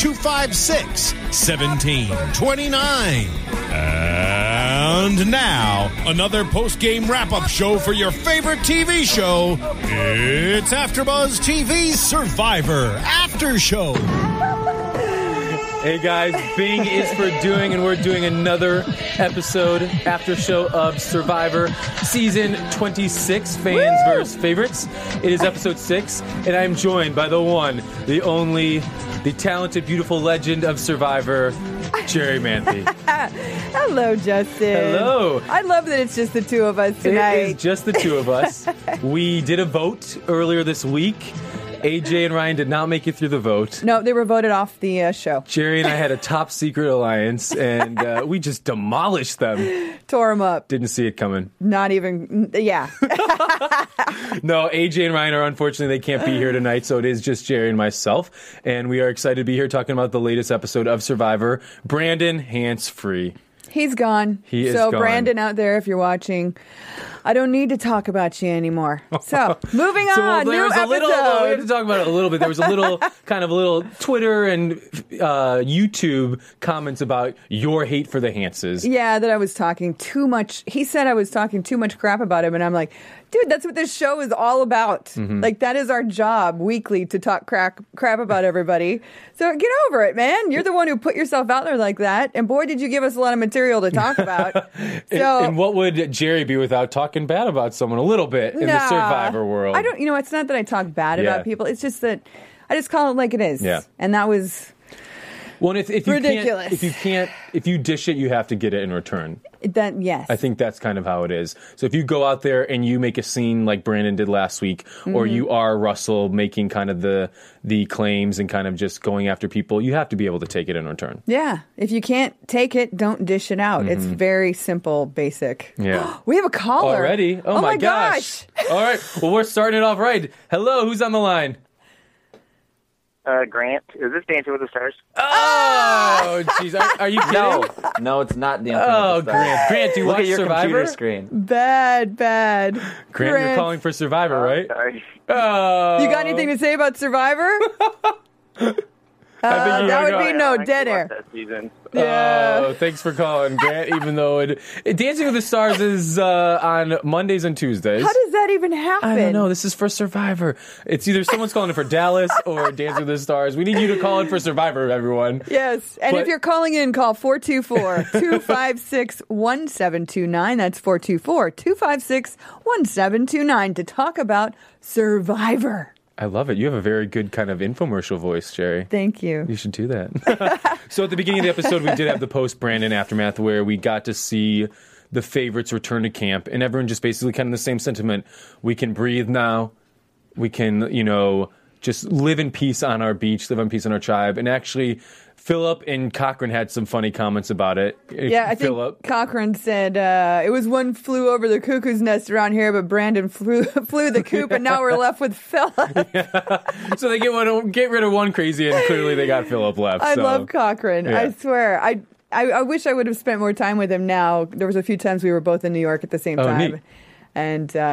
256 1729. And now, another post game wrap up show for your favorite TV show. It's AfterBuzz TV's Survivor After Show. Hey guys, Bing is for doing, and we're doing another episode after show of Survivor season 26 fans versus favorites. It is episode six, and I'm joined by the one, the only, the talented, beautiful legend of Survivor, Jerry Manthey. Hello, Justin. Hello. I love that it's just the two of us It tonight. is just the two of us. we did a vote earlier this week. AJ and Ryan did not make it through the vote. no, they were voted off the uh, show. Jerry and I had a top secret alliance, and uh, we just demolished them. Tore them up. Didn't see it coming. Not even, yeah. No, AJ and Ryan are unfortunately they can't be here tonight, so it is just Jerry and myself, and we are excited to be here talking about the latest episode of Survivor. Brandon, hands free. He's gone. He is so, gone. Brandon out there, if you're watching, I don't need to talk about you anymore. So, moving So on. there new was a little. We episode. have to talk about it a little bit. There was a little kind of a little Twitter and uh, YouTube comments about your hate for the Hantzes. Yeah, that I was talking too much. He said I was talking too much crap about him, and I'm like, dude, that's what this show is all about. Mm-hmm. Like that is our job weekly to talk crap crap about everybody. So get over it, man. You're the one who put yourself out there like that, and boy, did you give us a lot of material to talk about. And- so. and, what would Jerry be without talking bad about someone a little bit in the Survivor world? I don't. You know, it's not that I talk bad Yeah. about people. It's just that I just call it like it is. Yeah. And that was Well, if, if you Ridiculous. can't, if you can't, if you dish it, you have to get it in return. Then Yes. I think that's kind of how it is. So if you go out there and you make a scene like Brandon did last week, or Mm-hmm. you are Russell making kind of the the claims and kind of just going after people, you have to be able to take it in return. Yeah. If you can't take it, don't dish it out. It's very simple, basic. Mm-hmm. Yeah. We have a caller Already? Oh, my, gosh. All right. Well, we're starting it off right. Hello, who's on the line? Uh, Grant, is this Dancing with the Stars? Oh, jeez. Are, are you kidding? No, no, it's not Dancing Oh, with the Stars. Oh Grant. Grant, do you Look watch at your Survivor? computer screen. Bad, bad. Grant, you're calling for Survivor, right? Sorry. Oh. You got anything to say about Survivor? I think Uh, that would go. be no I dead air. That season. Yeah. Oh, thanks for calling, Grant. Even though it, Dancing with the Stars is uh, on Mondays and Tuesdays. How does that even happen? I don't know. This is for Survivor. It's either someone's calling it for Dallas or Dancing with the Stars. We need you to call in for Survivor, everyone. Yes. And But- if you're calling in, call 424 256 1729. That's 424 256 1729 to talk about Survivor. I love it. You have a very good kind of infomercial voice, Jerry. Thank you. You should do that. so at the beginning of the episode, we did have the post Brandon aftermath where we got to see the favorites return to camp, and everyone just basically kind of the same sentiment. We can breathe now. We can, you know, just live in peace on our beach, live in peace on our tribe, and actually. Phillip and Cochran had some funny comments about it. Yeah, I think Phillip. Cochran said uh, it was one flew over the cuckoo's nest around here, but Brandon flew flew the coop, and now we're left with Phillip. so they get one, get rid of one crazy, and clearly they got Phillip left. I so. love Cochran. Yeah. I swear. I, I I wish I would have spent more time with him. Now there was a few times we were both in New York at the same Oh, time, neat. and uh,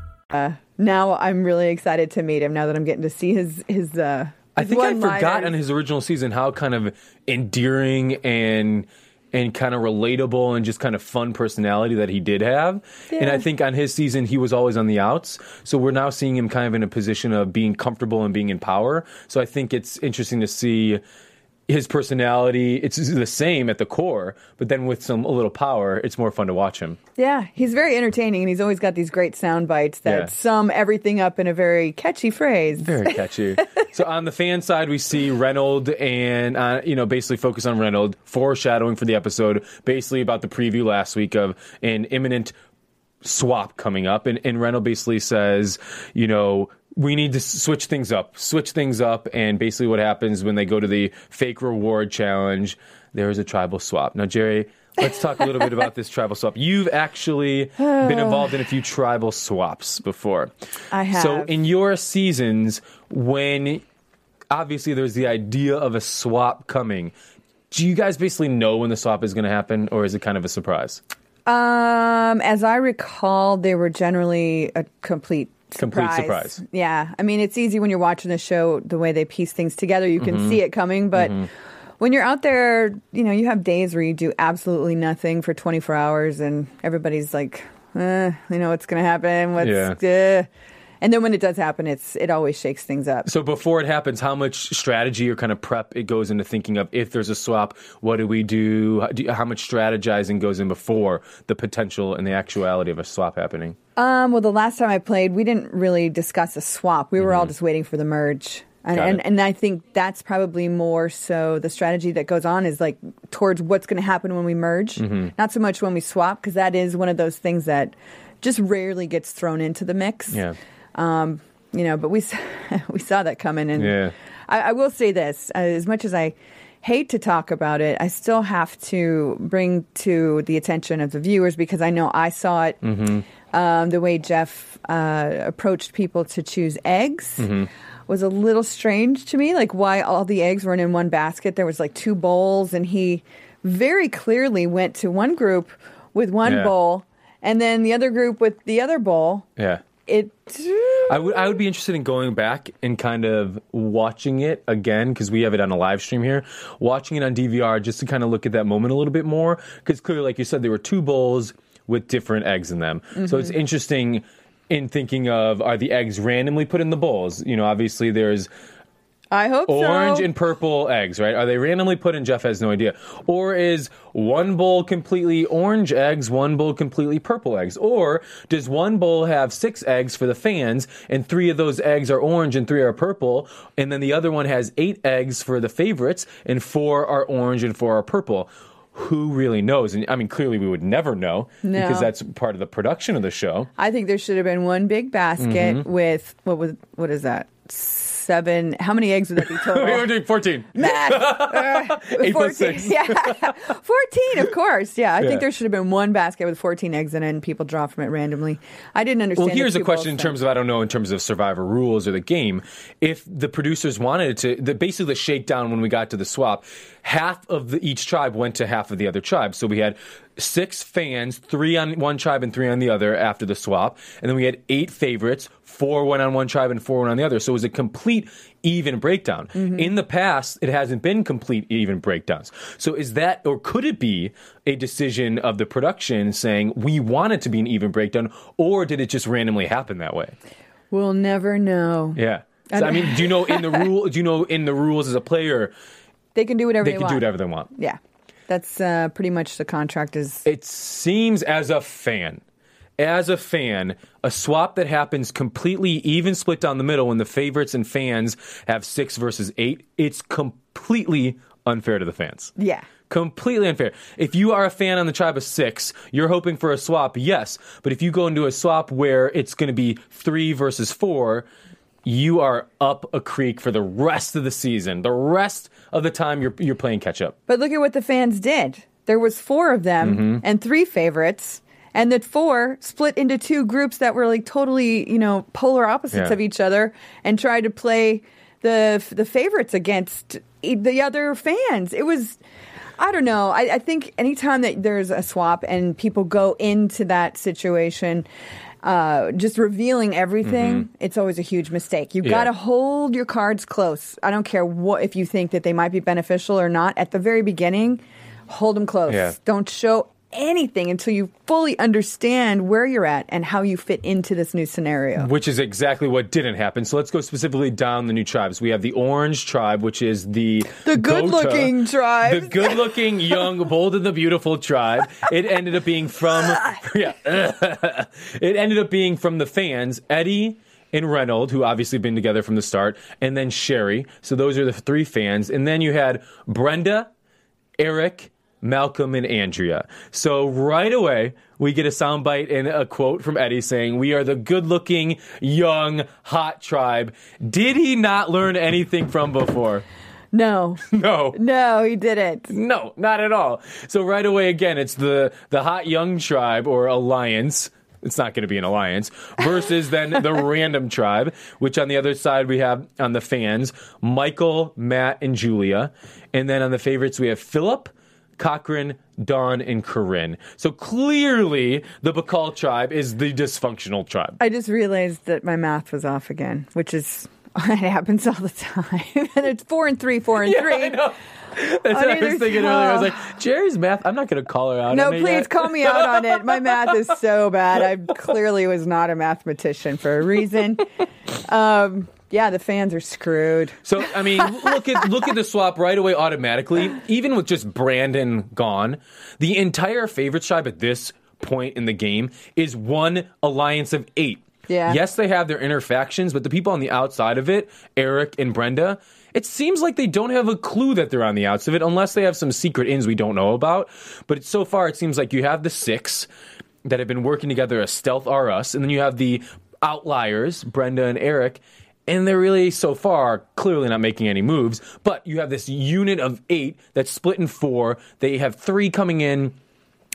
Now I'm really excited to meet him. Now that I'm getting to see his his. Uh, I think I forgot on his original season how kind of endearing and and kind of relatable and just kind of fun personality that he did have. And I think on his season he was always on the outs. So we're now seeing him kind of in a position of being comfortable and being in power. So I think it's interesting to see his personality. It's the same at the core, but then with some a little power, it's more fun to watch him. Yeah, he's very entertaining, and he's always got these great sound bites that Yeah. sum everything up in a very catchy phrase. Very catchy. so on the fan side, we see Reynolds and uh, you know basically focus on Reynolds, foreshadowing for the episode, basically about the preview last week of an imminent swap coming up, and, and Reynolds basically says, you know. We need to switch things up, switch things up, and basically what happens when they go to the fake reward challenge, there is a tribal swap. Now, Jerry, let's talk a little bit about this tribal swap. You've actually been involved in a few tribal swaps before. I have. So in your seasons, when obviously there's the idea of a swap coming, do you guys basically know when the swap is going to happen, or is it kind of a surprise? Um, as I recall, they were generally a complete Complete surprise. Yeah, I mean, it's easy when you're watching the show the way they piece things together. You Mm-hmm. can see it coming, but when you're out there, you know, you have days where you do absolutely nothing for 24 hours, and everybody's like, eh, you know, what's going to happen? What's Yeah. uh, and then when it does happen, it's it always shakes things up. So before it happens, how much strategy or kind of prep it goes into thinking of if there's a swap, what do we do? How, do how much strategizing goes in before the potential and the actuality of a swap happening? Um, well, the last time I played, we didn't really discuss a swap. We were all just waiting for the merge. And, Mm-hmm. And, and I think that's probably more so the strategy that goes on is like towards what's going to happen when we merge, Mm-hmm. not so much when we swap, because that is one of those things that just rarely gets thrown into the mix. Yeah. Um, you know, but we we saw that coming, and Yeah. I, I will say this: uh, as much as I hate to talk about it, I still have to bring to the attention of the viewers because I know I saw it. Um, the way Jeff uh, approached people to choose eggs. Was a little strange to me, like why all the eggs weren't in one basket. There was like two bowls, and he very clearly went to one group with one Yeah. bowl, and then the other group with the other bowl. Yeah. It I would I would be interested in going back and kind of watching it again because we have it on a live stream here, watching it on DVR just to kind of look at that moment a little bit more because clearly, like you said, there were two bowls with different eggs in them. So it's mm-hmm. interesting in thinking of are the eggs randomly put in the bowls? You know, obviously there's I hope orange so. and purple eggs, right? Are they randomly put in? Jeff has no idea. Or is one bowl completely orange eggs, one bowl completely purple eggs? Or does one bowl have six eggs for the fans and three of those eggs are orange and three are purple? And then the other one has eight eggs for the favorites and four are orange and four are purple? Who really knows? And I mean, clearly we would never know No. because that's part of the production of the show. I think there should have been one big basket Mm-hmm. with what was what is that? Seven. How many eggs would that be total? we were doing 14. Math. Uh, Eight plus 14. six. Yeah, fourteen. Of course. Yeah, I Yeah. think there should have been one basket with fourteen eggs in it, and people draw from it randomly. I didn't understand. Well, here's a question in terms. terms of I don't know in terms of Survivor rules or the game. If the producers wanted it to, the basically the shakedown when we got to the swap, half of the, each tribe went to half of the other tribe. So we had six fans, three on one tribe and three on the other after the swap. And then we had eight favorites, four went on one tribe and four went on the other. So it was a complete even breakdown. Mm-hmm. In the past, it hasn't been complete even breakdowns. So is that, or could it be a decision of the production saying we want it to be an even breakdown, or did it just randomly happen that way? We'll never know. Yeah. So, I mean, do you know in the rule? Do you know in the rules as a player They can do whatever they they, can want. do whatever they want? Yeah, that's uh, pretty much the contract. Is It seems as a fan, as a fan, a swap that happens completely even split down the middle when the favorites and fans have six versus eight. It's completely unfair to the fans. yeah. Completely unfair. If you are a fan on the tribe of six, you're hoping for a swap, yes. But if you go into a swap where it's going to be three versus four, you are up a creek for the rest of the season. The rest of the time, you're you're playing catch up. But look at what the fans did. There was four of them Mm-hmm. and three favorites, and the four split into two groups that were like totally, you know, polar opposites Yeah. of each other, and tried to play the the favorites against the other fans. It was. I don't know. I, I think anytime that there's a swap and people go into that situation, uh, just revealing everything, it's always a huge mistake. You Mm-hmm. Yeah. got to hold your cards close. I don't care what if you think that they might be beneficial or not. At the very beginning, hold them close. Yeah. Don't show anything until you fully understand where you're at and how you fit into this new scenario. Which is exactly what didn't happen. So let's go specifically down the new tribes. We have the Orange tribe, which is the The good-looking tribe, the good-looking, young, bold, and the beautiful tribe. It ended up being from yeah, it ended up being from the fans, Eddie. And Reynold, who obviously been together from the start, and then Sherri. So those are the three fans. And then you had Brenda, Erik, Malcolm, and Andrea. So right away, we get a soundbite and a quote from Eddie saying, We are the good looking, young, hot tribe. Did he not learn anything from before? No, No. no, he didn't. No, not at all. So right away, again, it's the the hot young tribe or alliance. It's not going to be an alliance versus then the random tribe, which on the other side we have on the fans Michael, Matt, and Julia, and then on the favorites we have Phillip. Cochran, Dawn, and Corinne. So clearly, the Bikal tribe is the dysfunctional tribe. I just realized that my math was off again, which is it happens all the time. and it's four and three, four and three. I know. That's what I was thinking earlier. I was like, Jerry's math. I'm not going to call her out. No, please yet. call me out on it. My math is so bad. I clearly was not a mathematician for a reason. Um, yeah, the fans are screwed. So I mean, look at look at the swap right away automatically. Even with just Brandon gone, the entire favorite tribe at this point in the game is one alliance of eight. Yeah. Yes, they have their inner factions, but the people on the outside of it, Erik and Brenda, it seems like they don't have a clue that they're on the outs of it unless they have some secret ins we don't know about. But so far, it seems like you have the six that have been working together as Stealth R Us, and then you have the outliers, Brenda and Erik, and they're really so far clearly not making any moves. But you have this unit of eight that's split in four. They have three coming in.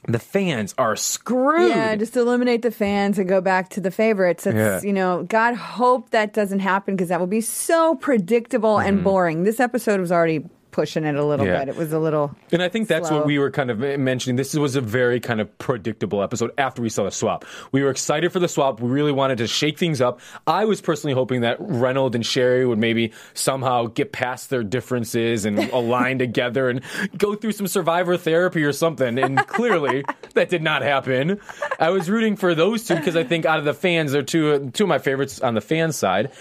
The fans are screwed. Yeah, just eliminate the fans and go back to the favorites. That's, Yeah. you know, God hope that doesn't happen because that will be so predictable and mm-hmm. boring. This episode was already pushing it a little. Yeah. bit. It was a little. And I think that's slow. what we were kind of mentioning. This was a very kind of predictable episode after we saw the swap. We were excited for the swap. We really wanted to shake things up. I was personally hoping that Reynolds and Sherri would maybe somehow get past their differences and align together and go through some survivor therapy or something. And clearly that did not happen. I was rooting for those two because I think out of the fans, they're two, two of my favorites on the fan side.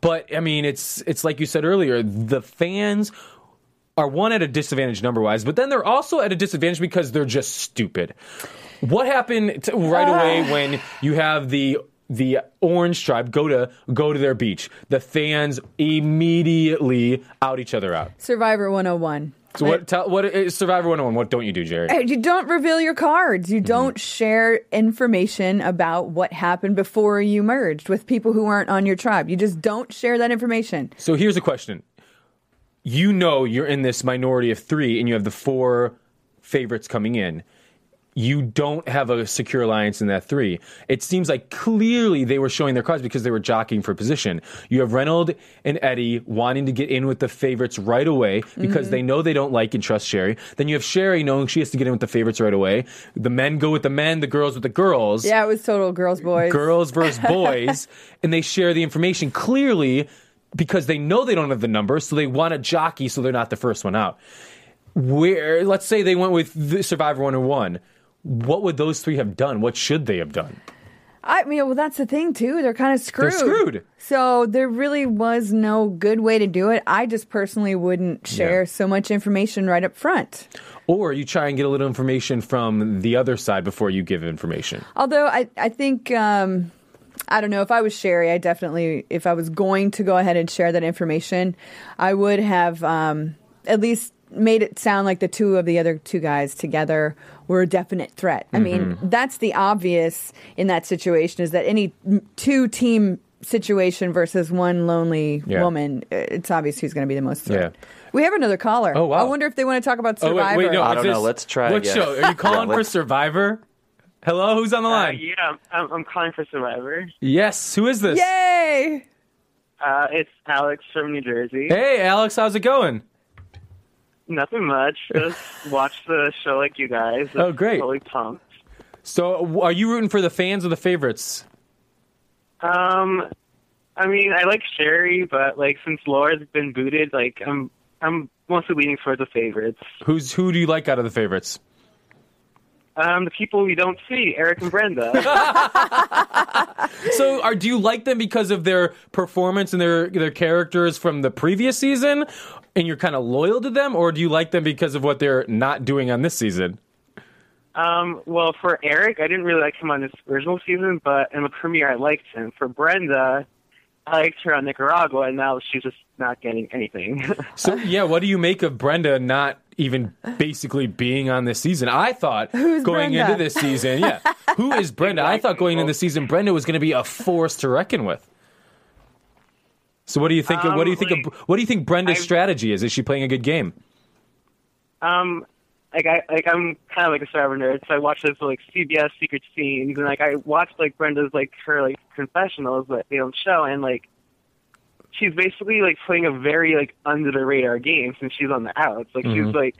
But I mean, it's, it's like you said earlier, the fans are one at a disadvantage number wise, but then they're also at a disadvantage because they're just stupid. What happened to, right ah. away when you have the the orange tribe go to go to their beach? The fans immediately out each other out. Survivor 101. So what? Tell, what is Survivor 101? What don't you do, Jerry? Uh, you don't reveal your cards. Mm-hmm. You don't share information about what happened before you merged with people who aren't on your tribe. You just don't share that information. So here's a question. You know you're in this minority of three and you have the four favorites coming in. you don't have a secure alliance in that three. It seems like clearly they were showing their cards because they were jockeying for position. You have Reynolds and Eddie wanting to get in with the favorites right away because Mm-hmm. they know they don't like and trust Sherri. Then you have Sherri knowing she has to get in with the favorites right away. The men go with the men, the girls with the girls Yeah, it was total girls boys. girls versus boys, and they share the information clearly because they know they don't have the numbers, so they want to jockey so they're not the first one out. Where, let's say they went with the Survivor 101, what would those three have done? What should they have done? I mean, well, that's the thing too. They're kind of screwed. They're screwed. So there really was no good way to do it. I just personally wouldn't share Yeah. so much information right up front. Or you try and get a little information from the other side before you give information. Although I, I think, um, I don't know, if I was Sherri, I definitely, if I was going to go ahead and share that information, I would have um, at least made it sound like the two of the other two guys together were a definite threat. I mean, Mm-hmm. that's the obvious in that situation is that any two team situation versus one lonely Yeah. woman, it's obvious who's going to be the most threat. Yeah. We have another caller. Oh, wow. I wonder if they want to talk about Oh, Survivor. wait, wait, no. I don't know. Let's try What again. show? Are you calling Yeah, for Survivor? Hello, who's on the Uh, line? yeah, I'm, I'm calling for Survivor. Yes, who is this? Yay! Uh, it's Alex from New Jersey. Hey, Alex, how's it going? Nothing much. Just watch the show like you guys. Oh, great. Totally pumped. So, are you rooting for the fans or the favorites? Um, I mean, I like Sherri, but like since Laura's been booted, like I'm I'm mostly leaning for the favorites. Who's who do you like out of the favorites? Um, the people we don't see, Erik and Brenda. So, are do you like them because of their performance and their their characters from the previous season, and you're kind of loyal to them, or do you like them because of what they're not doing on this season? um, well, for Erik, I didn't really like him on this original season, but in the premiere, I liked him. For Brenda, I liked her on Nicaragua, and now she's just not getting anything. So, yeah, what do you make of Brenda not even basically being on this season? I thought Who's going Brenda? into this season, yeah, who is Brenda? I thought going into the season, Brenda was going to be a force to reckon with. So, what do you think? of, what do you think? Um, of, what do you think Brenda's I've- strategy is? Is she playing a good game? Um, like I like I'm kind of like a Survivor nerd, so I watch this like CBS secret scenes, and like I watched like Brenda's like her like confessionals that they don't show, and like she's basically like playing a very like under the radar game since she's on the outs. Like Mhm. she's like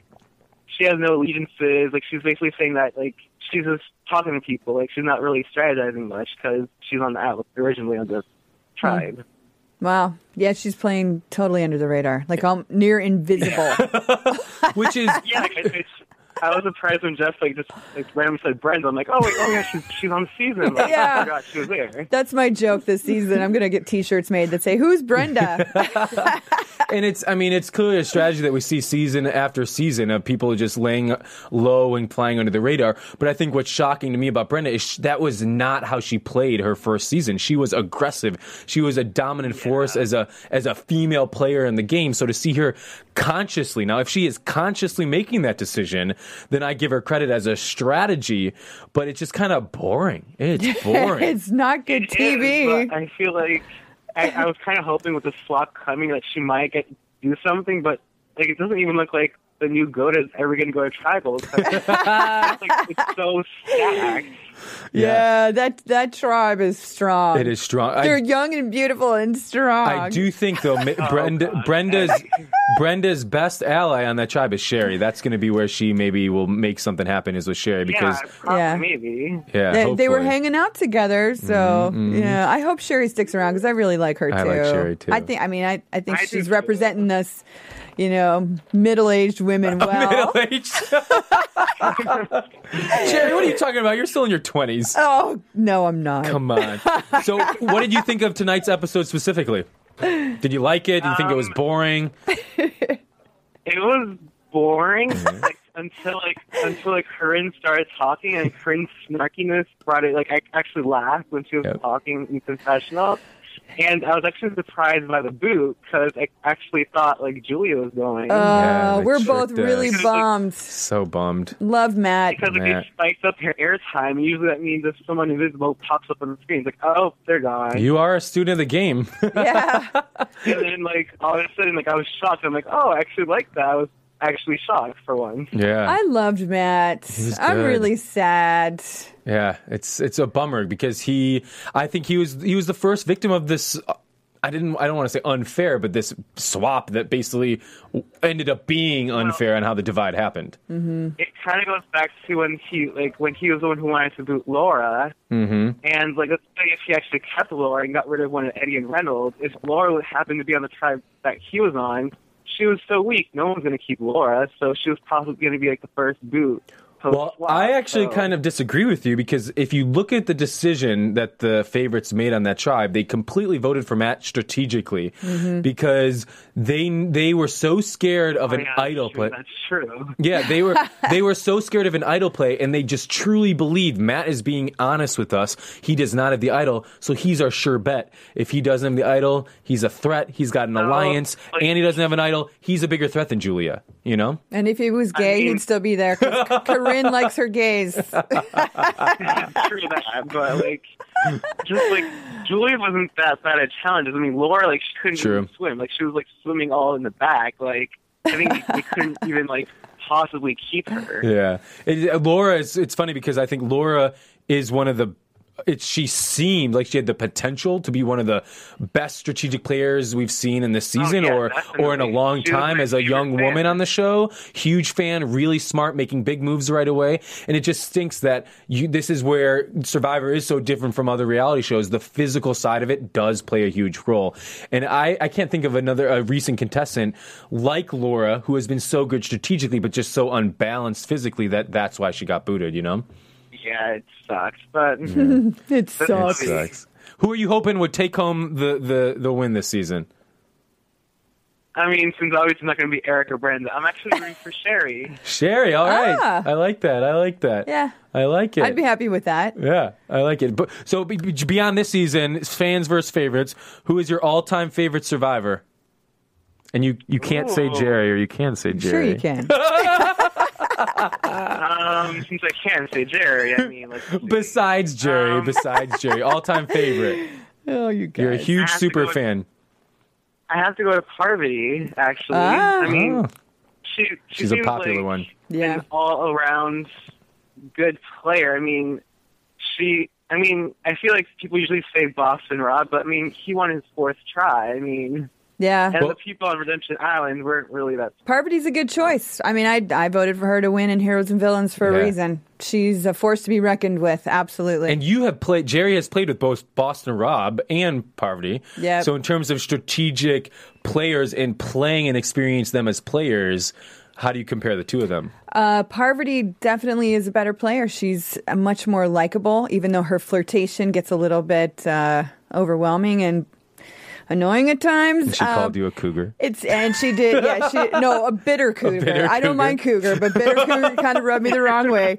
she has no allegiances. Like she's basically saying that like she's just talking to people. Like she's not really strategizing much because she's on the outs originally on this tribe. Wow. Yeah, she's playing totally under the radar, like um, near invisible. Which is Yeah, it's, I was surprised when Jeff like just like randomly said Brenda. I'm like, oh wait, oh yeah, she's she's on the season. Like, Yeah. I forgot she was there. That's my joke this season. I'm going to get T-shirts made that say "Who's Brenda?" and it's I mean it's clearly a strategy that we see season after season of people just laying low and flying under the radar. But I think what's shocking to me about Brenda is sh- that was not how she played her first season. She was aggressive. She was a dominant force as a as a female player in the game. So to see her consciously now, if she is consciously making that decision, then I give her credit as a strategy. But it's just kind of boring. It's boring. it's not good It is, TV. but I feel like I, I was kind of hoping with the swap coming that she might get do something, but like it doesn't even look like the new Gota is ever going to go to tribals. it's, like, it's so stacked. Yeah. that that tribe is strong. It is strong. They're young and beautiful and strong. I do think though, Oh, Brenda, Brenda's Brenda's best ally on that tribe is Sherri. That's going to be where she maybe will make something happen is with Sherri because yeah, probably, Yeah. maybe. yeah, They, they were hanging out together, so mm-hmm. yeah. I hope Sherri sticks around because I really like her too. I like Sherri, too. I think. I mean, I, I think I do, she's too. representing us, you know, middle-aged women well. Middle-aged. Jerry, what are you talking about? You're still in your twenties. oh no, I'm not. Come on. So, what did you think of tonight's episode specifically? Did you like it? Did you think it was Um, boring? It was boring Mm-hmm. like, until like until like Corinne started talking and Corinne's snarkiness brought it like I actually laughed when she was Yep. talking in confessional. And I was actually surprised by the boot because I actually thought like Julia was going. Uh, Yeah, we're both tricked really bummed. So bummed. Love Matt. because if Matt. they spiked up her airtime, usually that means if someone invisible pops up on the screen, it's like, oh, they're gone. You are a student of the game. Yeah. and then like all of a sudden, like I was shocked. I'm like, oh, I actually like that. I was actually shocked for one. Yeah. I loved Matt. I'm really sad. Yeah, it's it's a bummer because he, I think he was he was the first victim of this. uh, I didn't I don't want to say unfair, but this swap that basically ended up being unfair on how the divide happened. It kind of goes back to when he like when he was the one who wanted to boot Laura, Mm-hmm. and like let's say if he actually kept Laura and got rid of one of Eddie and Reynolds, if Laura would happen to be on the tribe that he was on, she was so weak, no one's going to keep Laura, so she was possibly going to be like the first boot. Well, I actually kind of disagree with you because if you look at the decision that the favorites made on that tribe, they completely voted for Matt strategically mm-hmm. because they they were so scared of Oh, an yeah, idol that's true, play. That's true. Yeah, they were they were so scared of an idol play, and they just truly believe Matt is being honest with us. He does not have the idol, so he's our sure bet. If he doesn't have the idol, he's a threat. He's got an oh, alliance, like- and he doesn't have an idol. He's a bigger threat than Julia. You know? And if he was gay, mean- he'd still be there. 'cause Corinne likes her gays. true that, but like, just like Julia wasn't that bad at challenges. I mean, Laura like she couldn't True. even swim. Like she was like swimming all in the back. Like I think they, they couldn't even like possibly keep her. Yeah, it, uh, Laura is. It's funny because I think Laura is one of the. It, she seemed like she had the potential to be one of the best strategic players we've seen in this season, Oh, yeah, or or in a long She time as a young fan. woman on the show. Huge fan, really smart, making big moves right away, and it just stinks that you. This is where Survivor is so different from other reality shows. The physical side of it does play a huge role, and I I can't think of another a recent contestant like Laura who has been so good strategically, but just so unbalanced physically that that's why she got booted. You know, Yeah, it sucks, but It sucks. sucks. Who are you hoping would take home the the the win this season? I mean, since obviously it's not going to be Erik or Brenda, I'm actually rooting for Sherri. Sherri, all right. Ah. I like that. I like that. Yeah. I like it. I'd be happy with that. Yeah, I like it. But so be- be- beyond this season, fans versus favorites. Who is your all-time favorite survivor? And you you can't say Jerry or you can say Jerry. Sure, you can. Um, since I can't say Jerry, I mean, like Besides Jerry, Um. besides Jerry, all-time favorite. oh, you guys. You're a huge have to super go with- fan. I have to go to Parvati. Actually, Ah. I mean, Oh. she, she She's a seems popular like one. Yeah. an all-around good player. I mean, she. I mean, I feel like people usually say Boston Rob, but I mean, he won his fourth try. I mean, Yeah. and Well- the people on Redemption Island weren't really that. Parvati's a good choice. I mean, I I voted for her to win in Heroes and Villains for Yeah. a reason. She's a force to be reckoned with. Absolutely. And you have played. Jerry has played with both Boston Rob and Parvati. Yep. So in terms of strategic players and playing and experience them as players, how do you compare the two of them? Uh, Parvati definitely is a better player. She's uh, much more likable, even though her flirtation gets a little bit uh, overwhelming and annoying at times. She Um, called you a cougar. It's and she did, yeah. She no, a bitter cougar. bitter I don't cougar. mind cougar, but bitter cougar kind of rubbed me the wrong way.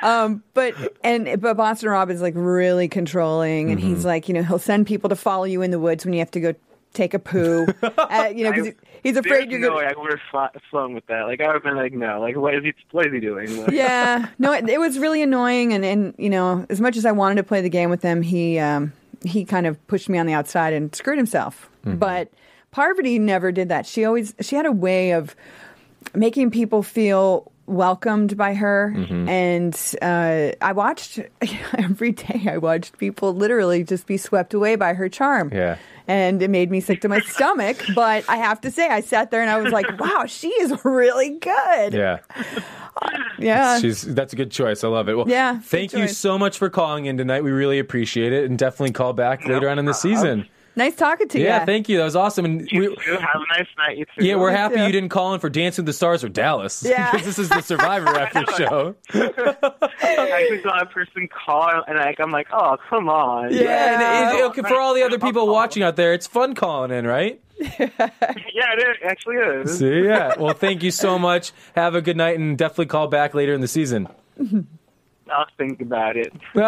Um, but and but Boston Rob is like really controlling, and Mm-hmm. he's like, you know, he'll send people to follow you in the woods when you have to go take a poo. uh, you know, because he's afraid you're no gonna. way I would have fl- flown with that. Like I would have been like, no, like what is he? What is he doing? Like, yeah, no, it, it was really annoying, and and you know, as much as I wanted to play the game with him, he um, he kind of pushed me on the outside and screwed himself. But Parvati never did that. She always she had a way of making people feel welcomed by her and uh, i watched every day i watched people literally just be swept away by her charm Yeah. And it made me sick to my stomach but i have to say i sat there and i was like wow she is really good Yeah. Uh, yeah She's that's a good choice. I love it. Well, Yeah, Thank you choice. so much for calling in tonight. We really appreciate it, and definitely call back later on in the season. Nice talking to you. Yeah, thank you. That was awesome. And you we, too. Have a nice night. You too. yeah, we're happy too. you didn't call in for Dancing with the Stars or Dallas. Yeah. because this is the Survivor after show. I actually saw a person call, and like I'm like, oh, come on. Yeah, and it, okay, for all the other people watching out there, it's fun calling in, right? Yeah, it is, actually is. See, yeah. Well, thank you so much. Have a good night, and definitely call back later in the season. I'll think about it. all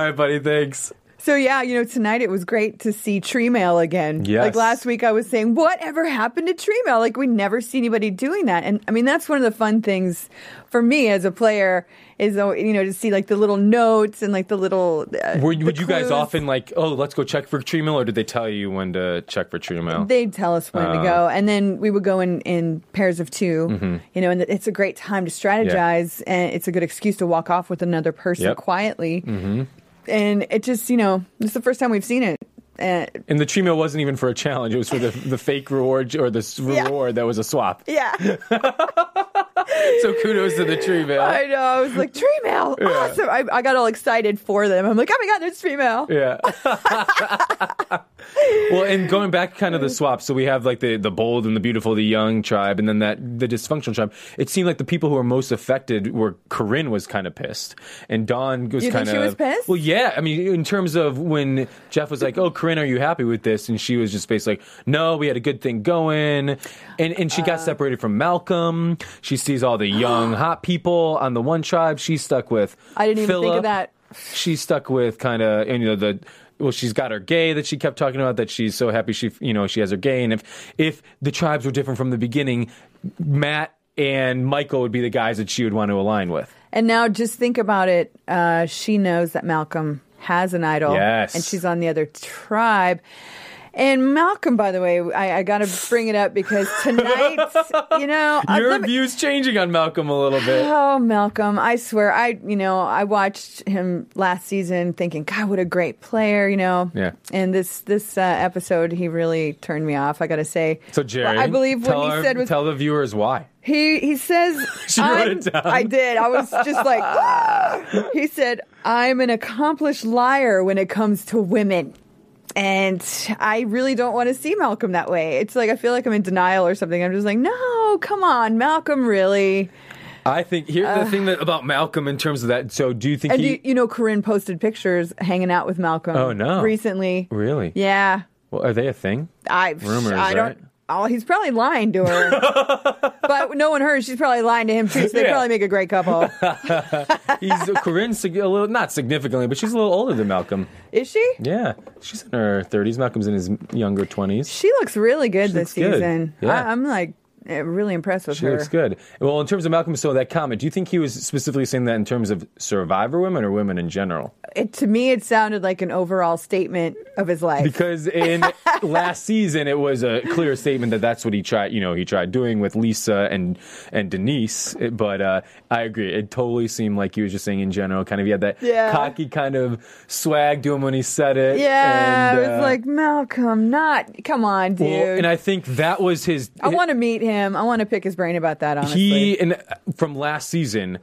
right, buddy. Thanks. So yeah, you know, tonight it was great to see tree mail again. Yes. Like last week I was saying, whatever happened to tree mail? Like we never see anybody doing that. And I mean, that's one of the fun things for me as a player is, uh, you know, to see like the little notes and like the little. Uh, Were, the would you guys often like, oh, let's go check for tree mail, or did they tell you when to check for tree mail? They'd tell us when Oh. to go, and then we would go in, in pairs of 2 Mm-hmm. You know, and it's a great time to strategize, and it's a good excuse to walk off with another person Yep. quietly. Mm-hmm. And it just, you know, it's the first time we've seen it. Uh, and the tree mail wasn't even for a challenge; it was for the the fake reward or the s- Yeah. reward that was a swap. yeah, So kudos to the tree mail. I know. I was like, tree mail, Yeah. awesome. I, I got all excited for them. I'm like, oh my god, there's tree mail. Yeah. well, and going back kind of the swap, so we have like the the bold and the beautiful, the young tribe, and then that the dysfunctional tribe. It seemed like the people who were most affected were Corinne was kind of pissed, and Dawn was kind she of was pissed? Well, yeah. I mean, in terms of when Jeff was like, "Oh, Corinne, are you happy with this?" and she was just basically like, "No, we had a good thing going," and and she Uh. got separated from Malcolm. She sees all the young hot people on the one tribe. She's stuck with. I didn't even think Phillip of that. she's stuck with kind of you know the well she's got her gay that she kept talking about that she's so happy she you know she has her gay and if if the tribes were different from the beginning matt and michael would be the guys that she would want to align with And now just think about it. Uh, she knows that Malcolm has an idol. Yes. And she's on the other tribe. And Malcolm, by the way, I, I got to bring it up because tonight, you know, your me- view's changing on malcolm a little bit Oh, Malcolm! I swear, I you know I watched him last season, thinking, God, what a great player, you know. Yeah. And this this uh, episode, he really turned me off. I got to say. so jerry I believe what he our- said was tell the viewers why he he says She wrote I'm- it down. I did. I was just like he said I'm an accomplished liar when it comes to women. And I really don't want to see Malcolm that way. It's like I feel like I'm in denial or something. I'm just like, no, come on, Malcolm, really. i think here's the thing that about malcolm in terms of that so do you think And he you, you know, Corinne posted pictures hanging out with Malcolm. Oh, no. Recently. really Yeah, well are they a thing I Rumors, I don't. right? Oh, he's probably lying to her. but no one her, she's probably lying to him too. So they Yeah. probably make a great couple. he's corinne's a little not significantly but she's a little older than malcolm Is she? Yeah, she's in her 30s. Malcolm's in his younger 20s. She looks really good She this looks good. season. Yeah. I, I'm like really impressed with She her. looks good. Well, in terms of Malcolm, so that comment, do you think he was specifically saying that in terms of survivor women or women in general? It, to me, it sounded like an overall statement of his life. Because in last season, it was a clear statement that that's what he tried. You know, he tried doing with Lisa and and Denise. But uh, I agree, it totally seemed like he was just saying in general. Kind of, he had that Yeah. cocky kind of swag to him when he said it. yeah, and, it was uh, like Malcolm, not come on, dude. Well, and I think that was his. I want to meet him. I want to pick his brain about that. Honestly, He and uh, from last season,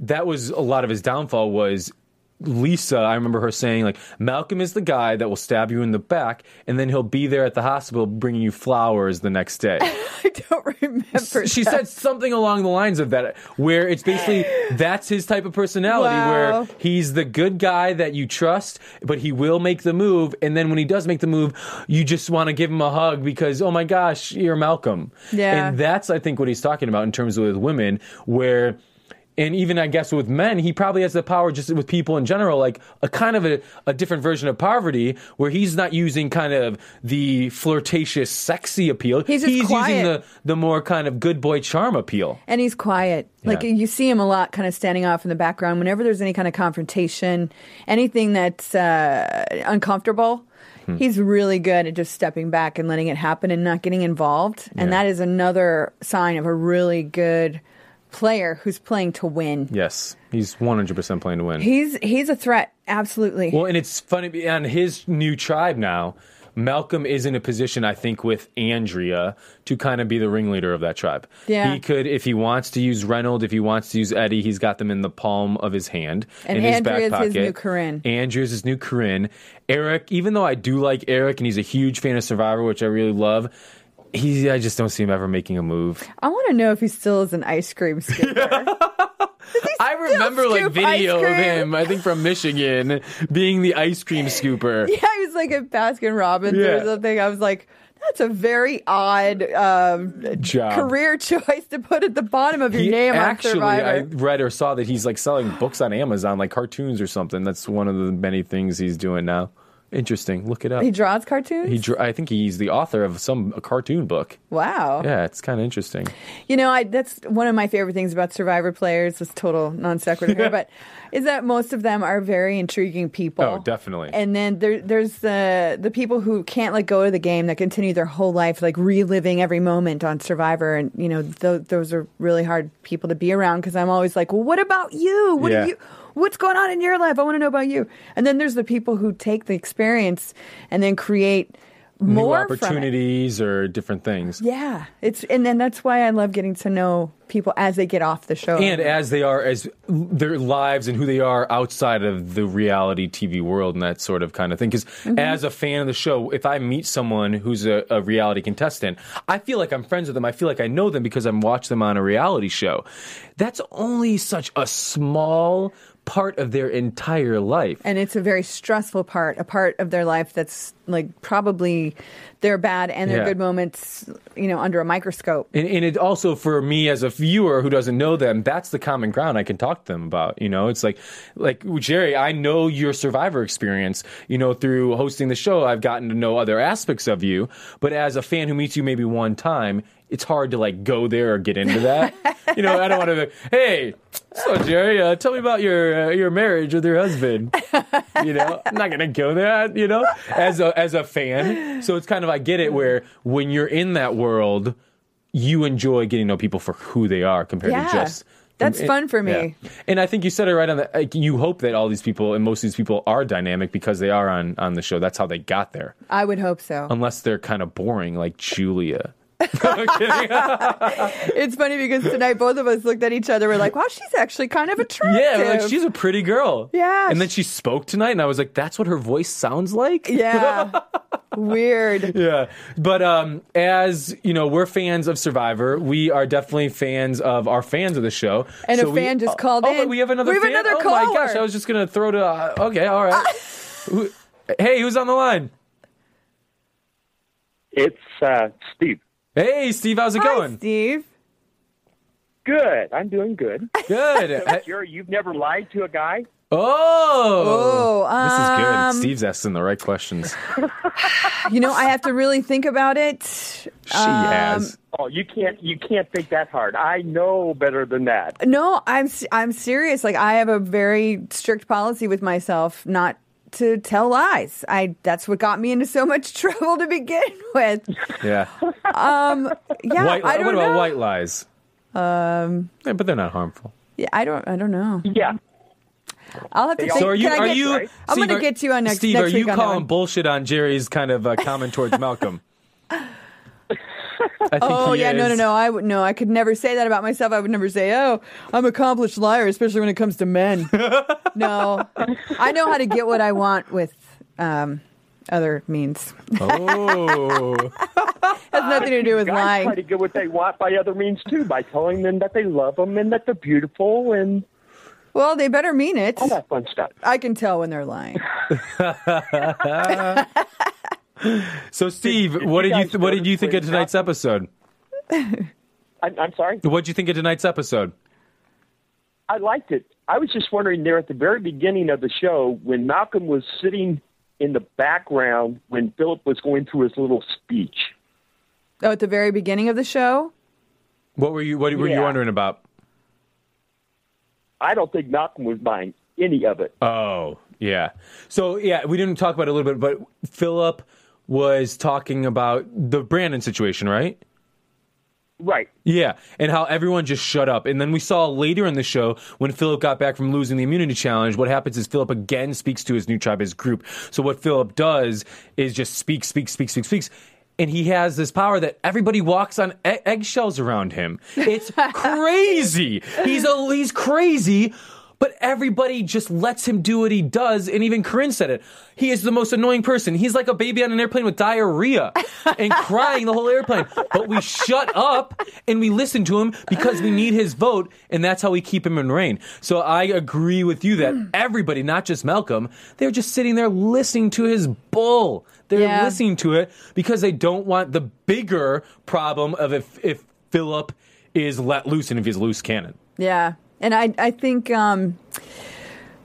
that was a lot of his downfall was Lisa. I remember her saying like Malcolm is the guy that will stab you in the back, and then he'll be there at the hospital bringing you flowers the next day. I don't remember. she that. said something along the lines of that, where it's basically that's his type of personality, Wow. where he's the good guy that you trust, but he will make the move, and then when he does make the move, you just want to give him a hug because oh my gosh, you're Malcolm. Yeah. and that's I think what he's talking about in terms of with women, where. And even I guess with men, he probably has the power just with people in general, like a kind of a, a different version of Parvati, where he's not using kind of the flirtatious, sexy appeal. He's just using the the more kind of good boy charm appeal. And he's quiet. Like you see him a lot, kind of standing off in the background. Whenever there's any kind of confrontation, anything that's uh, uncomfortable, Hmm. he's really good at just stepping back and letting it happen and not getting involved. And Yeah. that is another sign of a really good player who's playing to win. Yes, he's 100% playing to win. He's he's a threat, absolutely. well, and it's funny on his new tribe now. Malcolm is in a position, I think, with Andrea to kind of be the ringleader of that tribe. Yeah. He could, if he wants to use Reynolds, if he wants to use Eddie, he's got them in the palm of his hand. And in his Andrea's back his pocket. new Corinne. Andrea's his new Corinne. Erik, even though I do like Erik and he's a huge fan of Survivor, which I really love, he, I just don't see him ever making a move. I want to know if he still is an ice cream scooper. I remember like video of him, I think from Michigan, being the ice cream scooper. yeah, he was like at Baskin Robbins Yeah. or something. I was like, that's a very odd um, Job. career choice to put at the bottom of your He name actually, I read or saw that he's like selling books on Amazon, like cartoons or something. That's one of the many things he's doing now. Interesting. Look it up. He draws cartoons. He dr- I think he's the author of some a cartoon book. wow. Yeah, it's kind of interesting. You know, I that's one of my favorite things about Survivor players. This total non sequitur here, but is that most of them are very intriguing people. Oh, definitely. And then there, there's the the people who can't let go of the game that continue their whole life like reliving every moment on Survivor, and you know th- those are really hard people to be around because I'm always like, well, what about you? What Yeah. are you? What's going on in your life? I want to know about you. And then there's the people who take the experience and then create New more it. opportunities or different things. Yeah, it's and then that's why I love getting to know people as they get off the show. and as they are as their lives and who they are outside of the reality TV world and that sort of kind of thing. Because Mm-hmm. as a fan of the show, if I meet someone who's a, a reality contestant, I feel like I'm friends with them. I feel like I know them because I'm watching them on a reality show. That's only such a small part of their entire life. and it's a very stressful part, a part of their life that's like probably their bad and their Yeah. good moments, you know, under a microscope. And, and it also for me as a viewer who doesn't know them, that's the common ground I can talk to them about. You know, it's like, like Jerry, I know your survivor experience. You know, through hosting the show, I've gotten to know other aspects of you. But as a fan who meets you maybe one time, it's hard to like go there or get into that. you know, I don't want to. Be, hey, so Jerry, uh, tell me about your uh, your marriage with your husband. You know, I'm not gonna go there. You know, as a as a fan. So it's kind of I get it where when you're in that world, you enjoy getting to know people for who they are compared Yeah. to just. That's and- fun for me. yeah. And I think you said it right on the. Like, you hope that all these people and most of these people are dynamic because they are on on the show. That's how they got there. I would hope so. Unless they're kind of boring, like Julia. It's funny because tonight both of us looked at each other. We're like, "Wow, she's actually kind of attractive." Yeah, we're like she's a pretty girl. Yeah. And then she spoke tonight, and I was like, "That's what her voice sounds like." yeah, weird. Yeah, but um, as you know, we're fans of Survivor. We are definitely fans of our fans of the show. And a So we- fan just called oh, in. but we have another. We have fan? another oh my gosh! I was just gonna throw to. Uh, okay, all right. Who- hey, who's on the line? It's uh, Steve. Hey, Steve, how's it Hi, going? Steve. Good. I'm doing good. Good. So, Jerry, you've never lied to a guy? oh, Oh, this is good. um, Steve's asking the right questions. You know, I have to really think about it. She Um, has. Oh, you can't. You can't think that hard. I know better than that. No, I'm s- I'm serious. Like I have a very strict policy with myself not to tell lies. I that's what got me into so much trouble to begin with. Yeah. Um, yeah, white, I don't what about know. white lies? Um, yeah, but they're not harmful. Yeah, I don't. I don't know. Yeah. I'll have to think. So are you? can I Are get- you? right? I'm going to get you on next. Steve, next are you week on calling bullshit on Jerry's kind of uh, comment towards Malcolm? I think Oh he yeah, no, no, no. I would no. I could never say that about myself. I would never say, "Oh, I'm an accomplished liar," especially when it comes to men. no, I know how to get what I want with um, other means. Oh, Has nothing to do with Guys try lying. to get what they want by other means too, by telling them that they love them and that they're beautiful and Well, they better mean it. all that fun stuff. I can tell when they're lying. so Steve, Did- what did did you you th- what did you think of when tonight's episode? I'm, I'm sorry. What did you think of tonight's episode? I liked it. I was just wondering there at the very beginning of the show when Malcolm was sitting in the background when Phillip was going through his little speech. Oh, at the very beginning of the show. What were you What were you wondering about? I don't think Malcolm was buying any of it. Oh, yeah. So yeah, we didn't talk about it a little bit, but Phillip was talking about the Brandon situation, right? Right. Yeah, and how everyone just shut up. And then we saw later in the show when Phillip got back from losing the immunity challenge, what happens is Phillip again speaks to his new tribe, his group. So what Phillip does is just speak, speak, speak, speak, speaks. And he has this power that everybody walks on eggshells around him. It's crazy. He's a he's crazy, but everybody just lets him do what he does. And even Corinne said it. He is the most annoying person. He's like a baby on an airplane with diarrhea and crying the whole airplane. But we shut up and we listen to him because we need his vote, and that's how we keep him in reign. So I agree with you that mm. everybody, not just Malcolm, they're just sitting there listening to his bull. They're Yeah. listening to it because they don't want the bigger problem of if if Phillip is let loose and if he's loose cannon. Yeah, and I I think um,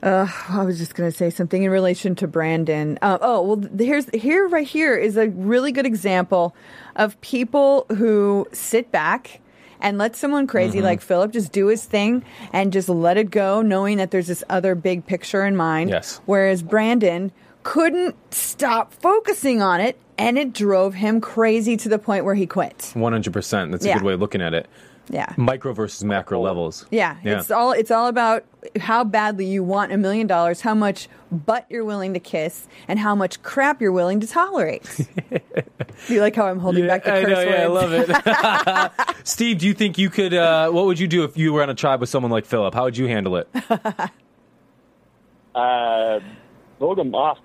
Uh, I was just going to say something in relation to Brandon. Uh, oh, well, here's here right here is a really good example of people who sit back and let someone crazy Mm-hmm. like Phillip just do his thing and just let it go, knowing that there's this other big picture in mind. Yes. Whereas Brandon couldn't stop focusing on it, and it drove him crazy to the point where he quit. One hundred percent. That's a Yeah. good way of looking at it. Yeah. Micro versus macro levels. Yeah, it's all it's all about how badly you want a million dollars, how much butt you're willing to kiss, and how much crap you're willing to tolerate. do you like how I'm holding back the I curse know, yeah, I love it. Steve, do you think you could? Uh, what would you do if you were on a tribe with someone like Phillip? How would you handle it? Uh, vote him off.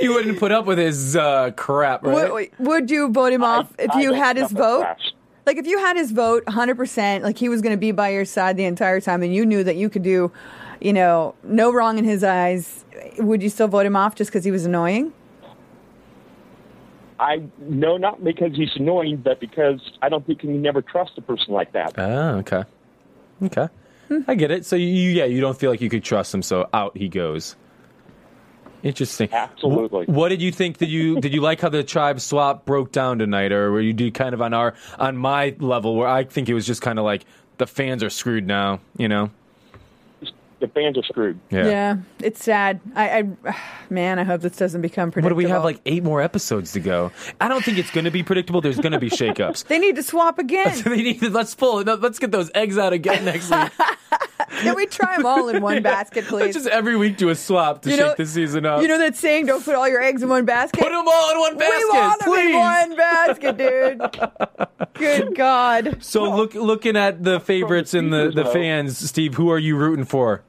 You wouldn't put up with his uh, crap, right? Would, would you vote him off if I you had his vote? trash. Like if you had his vote 100%, like he was going to be by your side the entire time and you knew that you could do, you know, no wrong in his eyes, would you still vote him off just because he was annoying? I no, not because he's annoying, but because I don't think you can never trust a person like that. Oh, okay, okay. I get it. So you, yeah, you don't feel like you could trust him, so out he goes. Interesting. Absolutely. What did you think? Did you did you like how the tribe swap broke down tonight, or were you do kind of on our on my level where I think it was just kind of like the fans are screwed now, you know? The fans are screwed. Yeah. it's sad. I, I, man, I hope this doesn't become What predictable. do we have? Like eight more episodes to go. I don't think it's going to be predictable. There's going to be shakeups. They need to swap again. they need to, let's pull. Let's get those eggs out again next week. Can we try them all in one basket, please? Let's just every week do a swap to You shake know- the season up. You know that saying, don't put all your eggs in one basket? Put them all in one basket, We want them please. in one basket, dude. Good God. So look, looking at the favorites and the, the fans, Steve, who are you rooting for?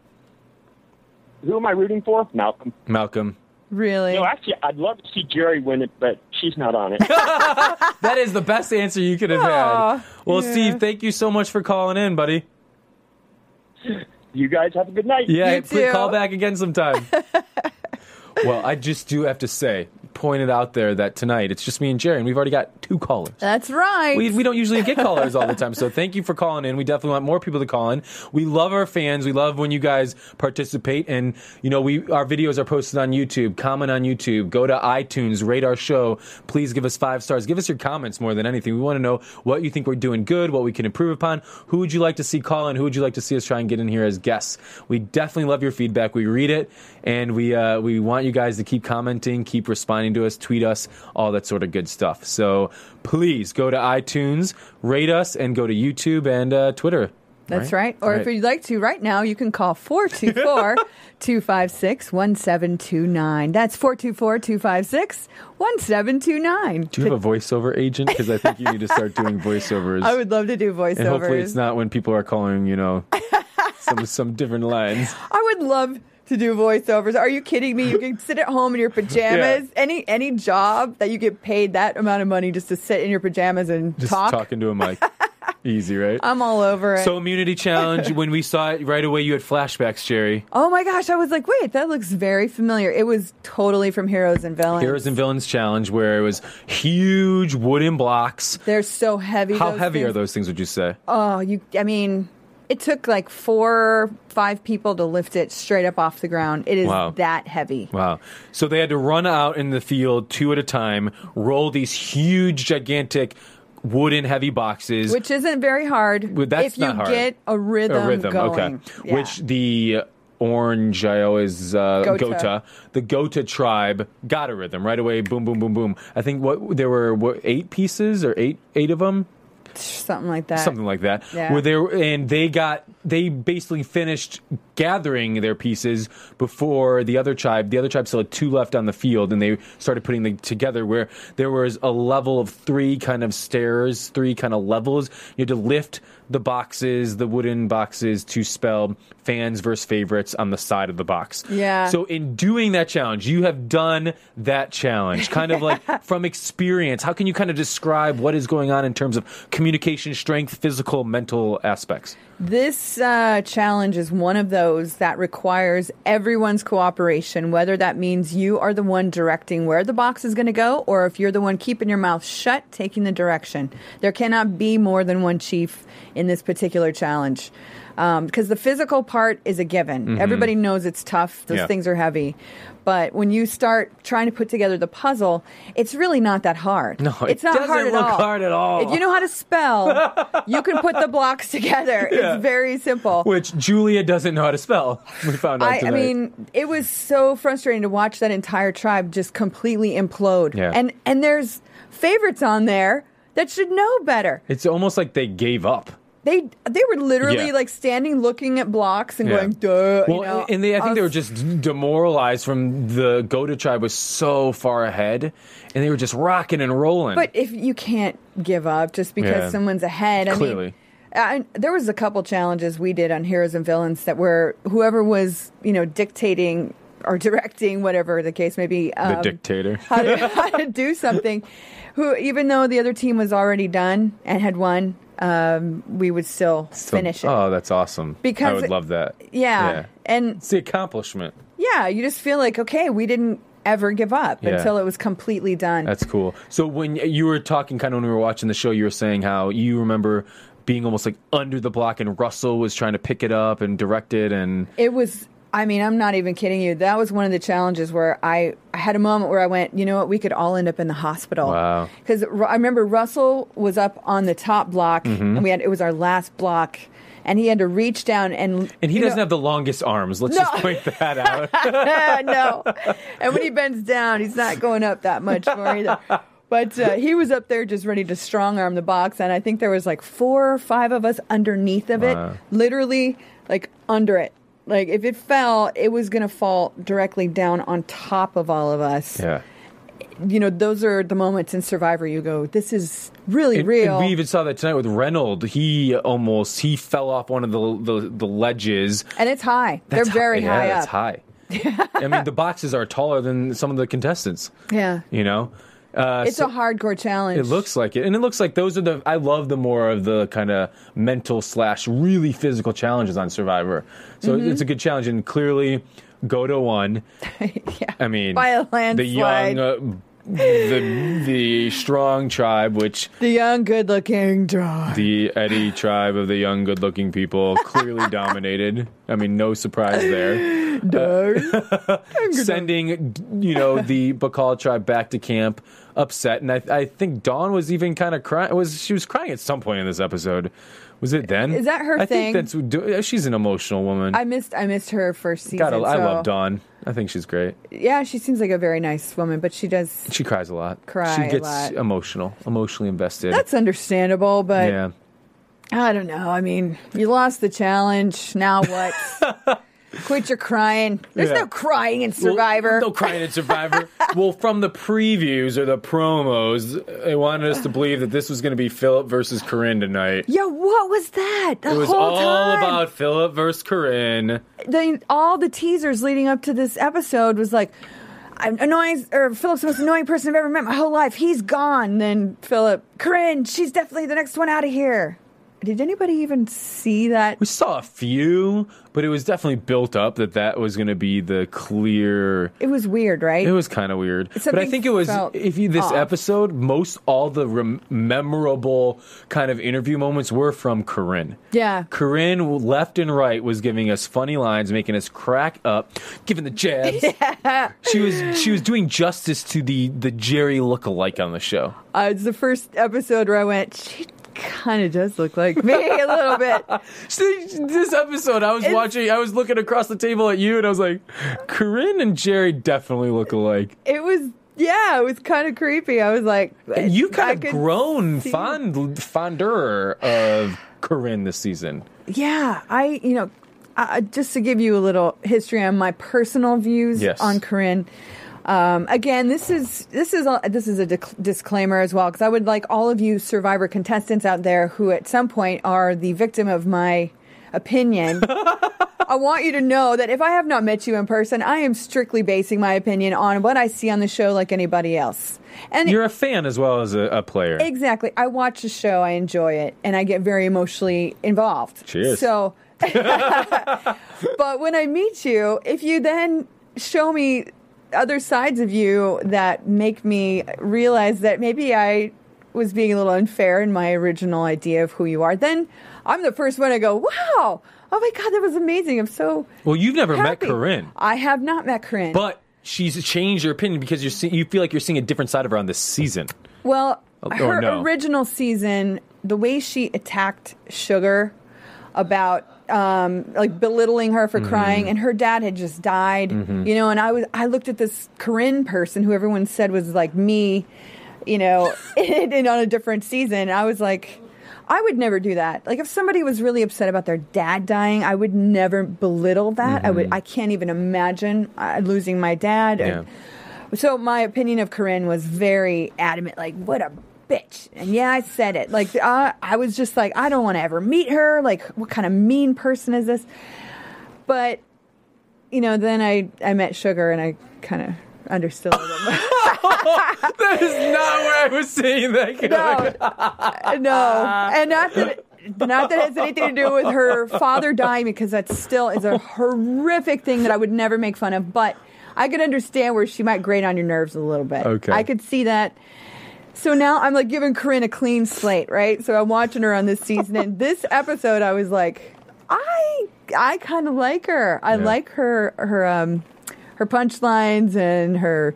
Who am I rooting for? Malcolm. Malcolm. Really? No, actually, I'd love to see Jerry win it, but she's not on it. That is the best answer you could have Aw, had. Well, yeah. Steve, thank you so much for calling in, buddy. you guys have a good night. Yeah, You too. call back again sometime. well, I just do have to say, point it out there that tonight it's just me and Jerry, and we've already got two callers. That's right. We, we don't usually get callers all the time, so thank you for calling in. We definitely want more people to call in. We love our fans. We love when you guys participate, and you know, we our videos are posted on YouTube. Comment on YouTube. Go to iTunes. Rate our show. Please give us five stars. Give us your comments more than anything. We want to know what you think we're doing good, what we can improve upon. Who would you like to see call in? Who would you like to see us try and get in here as guests? We definitely love your feedback. We read it, and we uh, we want you guys to keep commenting, keep responding to us, tweet us, all that sort of good stuff. So please go to iTunes, rate us, and go to YouTube and uh, Twitter. That's right. Or All if you'd like to, right now, you can call 424 256 1729. That's 424 256 1729. Do you have a voiceover agent? Because I think you need to start doing voiceovers. I would love to do voiceovers. and hopefully it's not when people are calling, you know, some some different lines. I would love to do voiceovers. Are you kidding me? You can sit at home in your pajamas. Any any job that you get paid that amount of money just to sit in your pajamas and Just talk. talking to a mic. Easy, right? I'm all over it. so immunity challenge. When we saw it right away, you had flashbacks, Jerry. oh my gosh, I was like, wait, that looks very familiar. It was totally from Heroes and Villains. Heroes and Villains challenge, where it was huge wooden blocks. They're so heavy. How heavy things. are those things? Would you say? Oh, you. I mean, it took like four, five people to lift it straight up off the ground. It is Wow. that heavy. Wow. So they had to run out in the field two at a time, roll these huge, gigantic wooden heavy boxes. Which isn't very hard Well, that's if you hard. get a rhythm, a rhythm, going. okay. Yeah. Which the orange, I always uh, Gota. Gota. the Gota tribe got a rhythm right away. Boom, boom, boom, boom. I think what there were what, eight pieces or eight eight of them. Something like that. something like that. Yeah. Where they were, and they got they basically finished gathering their pieces before the other tribe. The other tribe still had two left on the field, and they started putting them together. Where there was a level of three kind of stairs, three kind of levels. You had to lift the boxes, the wooden boxes, to spell fans versus favorites on the side of the box. Yeah. So in doing that challenge, you have done that challenge, kind of like from experience. How can you kind of describe what is going on in terms of communication, strength, physical, mental aspects? This uh, challenge is one of those that requires everyone's cooperation, whether that means you are the one directing where the box is going to go, or if you're the one keeping your mouth shut, taking the direction. There cannot be more than one chief in this particular challenge. Because the physical part is a given. Everybody knows it's tough; those Mm-hmm. Yeah. things are heavy. But when you start trying to put together the puzzle, it's really not that hard. No, it it's not doesn't hard at look all. hard at all. If you know how to spell, you can put the blocks together. Yeah. It's very simple. Which Julia doesn't know how to spell. We found out I, I mean, it was so frustrating to watch that entire tribe just completely implode. Yeah. And and there's favorites on there that should know better. it's almost like they gave up. They they were literally Yeah. like standing looking at blocks and Yeah. going, duh. Well, you know, and they, I think they were was- just demoralized from the Gota tribe was so far ahead, and they were just rocking and rolling. But if you can't give up just because Yeah. someone's ahead, I Clearly. mean, I, there was a couple challenges we did on Heroes and Villains that were whoever was you know dictating or directing whatever the case may be. the Um, dictator. how to, how to do something. Who, even though the other team was already done and had won, um, we would still So- finish it. Oh, that's awesome. Because I would love that. yeah. yeah. and It's the accomplishment. yeah, you just feel like okay, we didn't ever give up Yeah. until it was completely done. That's cool. So when you were talking, kind of when we were watching the show, you were saying how you remember being almost like under the block, and Russell was trying to pick it up and direct it, and It was. I mean, I'm not even kidding you. That was one of the challenges where I, I had a moment where I went, you know what, we could all end up in the hospital. Wow. Because I remember Russell was up on the top block, Mm-hmm. and we had it was our last block, and he had to reach down and and he doesn't know- have the longest arms. Let's No. just point that out. no. And when he bends down, he's not going up that much more either. But uh, he was up there just ready to strong arm the box, and I think there was like four or five of us underneath of it, Wow. literally like under it. Like if it fell, it was going to fall directly down on top of all of us. yeah. You know, those are the moments in Survivor you go, this is really And, real. and we even saw that tonight with Reynolds. He almost he fell off one of the the, the ledges. and it's high. They're That's very hi- high yeah, high. I mean, the boxes are taller than some of the contestants. Yeah. You know, uh, It's so- a hardcore challenge. It looks like it, and it looks like those are the. I love the more of the kind of mental slash really physical challenges on Survivor. So Mm-hmm. it's a good challenge, and clearly, go to won. yeah. I mean, By a the young, uh, the the strong tribe, which The young, good looking tribe, the Eddie tribe of the young, good-looking people clearly dominated. I mean, no surprise there. Uh, sending, you know, the Bikal tribe back to camp, upset, and I, I think Dawn was even kind of crying. Was she was crying at some point in this episode? Was it then? Is that her I thing? think that's uh, she's an emotional woman. I missed I missed her first season. God, I, I so- love Dawn. I think she's great. Yeah, she seems like a very nice woman, but she does. She cries a lot. Cry She a gets lot. emotional, emotionally invested. That's understandable, but yeah. I don't know. I mean, you lost the challenge. Now what? Quit your crying. There's Yeah. no crying in Survivor. Well, no crying in Survivor. well, from the previews or the promos, they wanted us to believe that this was going to be Phillip versus Corinne tonight. yeah, what was that? The It was all time. about Phillip versus Corinne. the, all the teasers leading up to this episode was like, I'm annoying, or Phillip's the most annoying person I've ever met my whole life. He's gone. Then Phillip, Corinne, she's definitely the next one out of here. Did anybody even see that? We saw a few, but it was definitely built up that that was going to be the clear. It was weird, right? It was kind of weird, but I think it was if you this off. episode, most all the rem- memorable kind of interview moments were from Corinne. yeah. Corinne, left and right, was giving us funny lines, making us crack up, giving the jabs. She was she was doing justice to the the Jerry lookalike on the show. Uh, it's the first episode where I went, she kind of does look like me a little bit. See, this episode, I was It's- watching, I was looking across the table at you, and I was like, Corinne and Jerry definitely look alike. It was, yeah, it was kind of creepy. I was like, You've kind of grown fond fonder of Corinne this season. Yeah, I, you know, uh, just to give you a little history on my personal views Yes. on Corinne. Um, again, this is this is a, this is a dic- disclaimer as well because I would like all of you Survivor contestants out there who at some point are the victim of my opinion. I want you to know that if I have not met you in person, I am strictly basing my opinion on what I see on the show, like anybody else. And You're a fan as well as a, a player. Exactly. I watch the show, I enjoy it, and I get very emotionally involved. Cheers. So, but when I meet you, if you then show me other sides of you that make me realize that maybe I was being a little unfair in my original idea of who you are, then I'm the first one to go, wow, oh my God, that was amazing. I'm so. Well, you've never met. Corinne, I have not met Corinne. but she's changed your opinion because you're see- you feel like you're seeing a different side of her on this season. Well, Or her no? original season, the way she attacked Sugar about um, like belittling her for Mm-hmm. crying, and her dad had just died, you know. And I was I looked at this Corinne person who everyone said was like me, you know, and, and on a different season. And I was like. I would never do that. Like if somebody was really upset about their dad dying, I would never belittle that. I would. I can't even imagine uh, losing my dad. Yeah. So my opinion of Corinne was very adamant. Like, what a bitch! And yeah, I said it. Like, uh, I was just like, I don't want to ever meet her. Like, what kind of mean person is this? But you know, then I I met Sugar, and I kind of understood a little bit. that is not where I was seeing that. no, no, and not that. Not that it has anything to do with her father dying, because that still is a horrific thing that I would never make fun of. But I could understand where she might grate on your nerves a little bit. Okay. I could see that. So now I'm like giving Corinne a clean slate, right? So I'm watching her on this season, and this episode, I was like, I, I kind of like her. I Yeah. like her, her, um, her punchlines and her,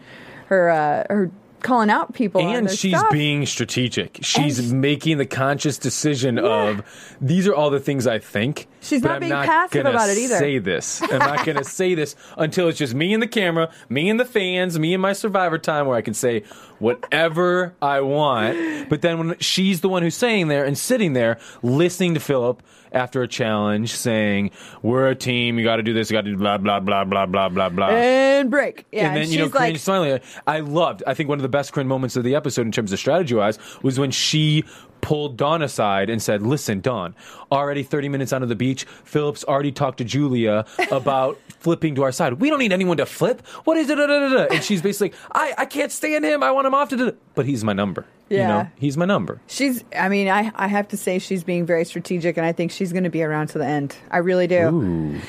her, uh, her calling out people. And she's stuff. being strategic. She's And sh- making the conscious decision of these are all the things I think. She's but not I'm being not passive gonna about it either. Say this. I'm not going to say this until it's just me and the camera, me and the fans, me and my Survivor time, where I can say whatever I want. But then when she's the one who's saying there and sitting there, listening to Phillip after a challenge, saying, "We're a team. You got to do this. You got to do blah blah blah blah blah blah blah." and break. Yeah, and then and you know, Corinne like, smiling. I loved. I think one of the best Corinne moments of the episode in terms of strategy wise was when she pulled Dawn aside and said, "Listen, Dawn. Already 30 minutes onto the beach, Phillips already talked to Julia about flipping to our side. We don't need anyone to flip. What is it?" Da, da, da, da." And she's basically, "I I can't stand him. I want him off to. But he's my number. You Yeah. know, he's my number. she's. I mean, I I have to say she's being very strategic, and I think she's going to be around to the end. I really do.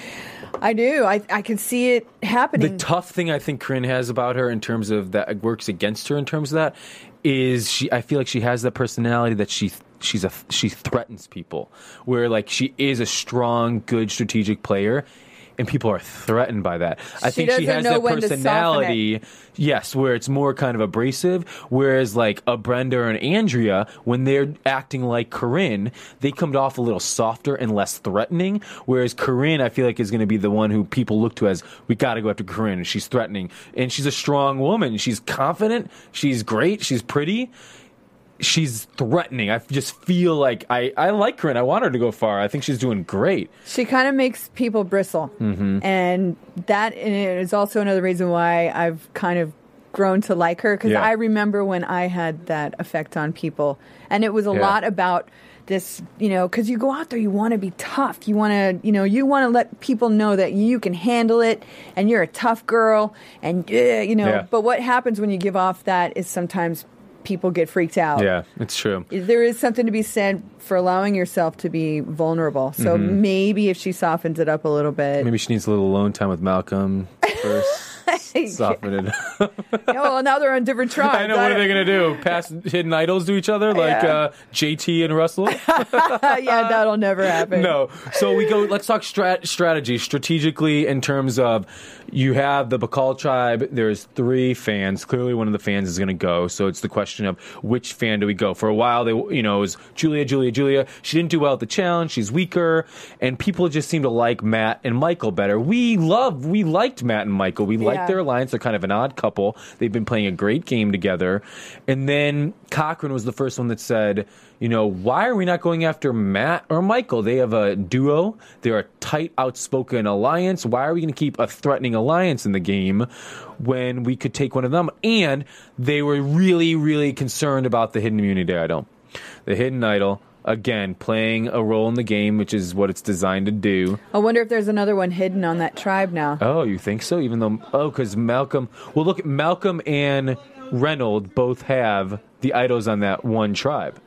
I do. I I can see it happening. The tough thing I think Corinne has about her in terms of that works against her in terms of that is she I feel like she has that personality that she she's a she threatens people. Where like she is a strong good strategic player and people are threatened by that. I She think she has that when to soften it. personality yes where it's more kind of abrasive whereas like a Brenda or an Andrea when they're acting like Corinne they come off a little softer and less threatening whereas Corinne I feel like is going to be the one who people look to as we got to go after Corinne and she's threatening. And she's a strong woman. She's confident. She's great. She's pretty she's threatening I just feel like I I like her and I want her to go far I think she's doing great She kind of makes people bristle, Mm-hmm. and that is also another reason why I've kind of grown to like her because Yeah. I remember when I had that effect on people, and it was a Yeah. lot about this, you know, because you go out there, you want to be tough, you want to, you know, you want to let people know that you can handle it, and you're a tough girl, and uh, you know. Yeah. But what happens when you give off that is sometimes people get freaked out yeah it's true there is something to be said for allowing yourself to be vulnerable. So maybe if she softens it up a little bit. Mm-hmm. Maybe she needs a little alone time with Malcolm first. Soften it up. oh, well, now they're on different tribes. I know. What are they going to do? Pass hidden idols to each other like Yeah. uh, JT and Russell? yeah, that'll never happen. no. So we go. Let's talk strat- strategy strategically in terms of you have the Bikal tribe. There's three fans. Clearly, one of the fans is going to go. So it's the question of which fan do we go? For a while, they you know it was Julia, Julia, Julia. She didn't do well at the challenge. She's weaker, and people just seem to like Matt and Michael better. We love, we liked Matt and Michael. We liked Yeah. their alliance. They're kind of an odd couple. They've been playing a great game together. And then Cochran was the first one that said, you know, why are we not going after Matt or Michael? They have a duo. They're a tight, outspoken alliance. Why are we going to keep a threatening alliance in the game when we could take one of them? And they were really, really concerned about the hidden immunity idol. The hidden idol, again, playing a role in the game, which is what it's designed to do. I wonder if there's another one hidden on that tribe now. Oh, you think so? Even though, oh, because Malcolm. Well, look, Malcolm and Reynolds both have the idols on that one tribe.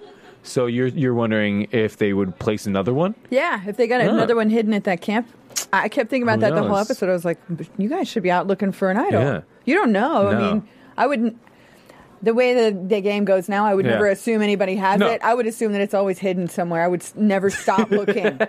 So you're you're wondering if they would place another one? Yeah, if they got another one hidden at that camp. I kept thinking about Who that the whole knows? episode. I was like, you guys should be out looking for an idol. Yeah. You don't know. I No. mean, I wouldn't. The way the, the game goes now, I would Yeah. never assume anybody has No. it. I would assume that it's always hidden somewhere. I would s- never stop looking.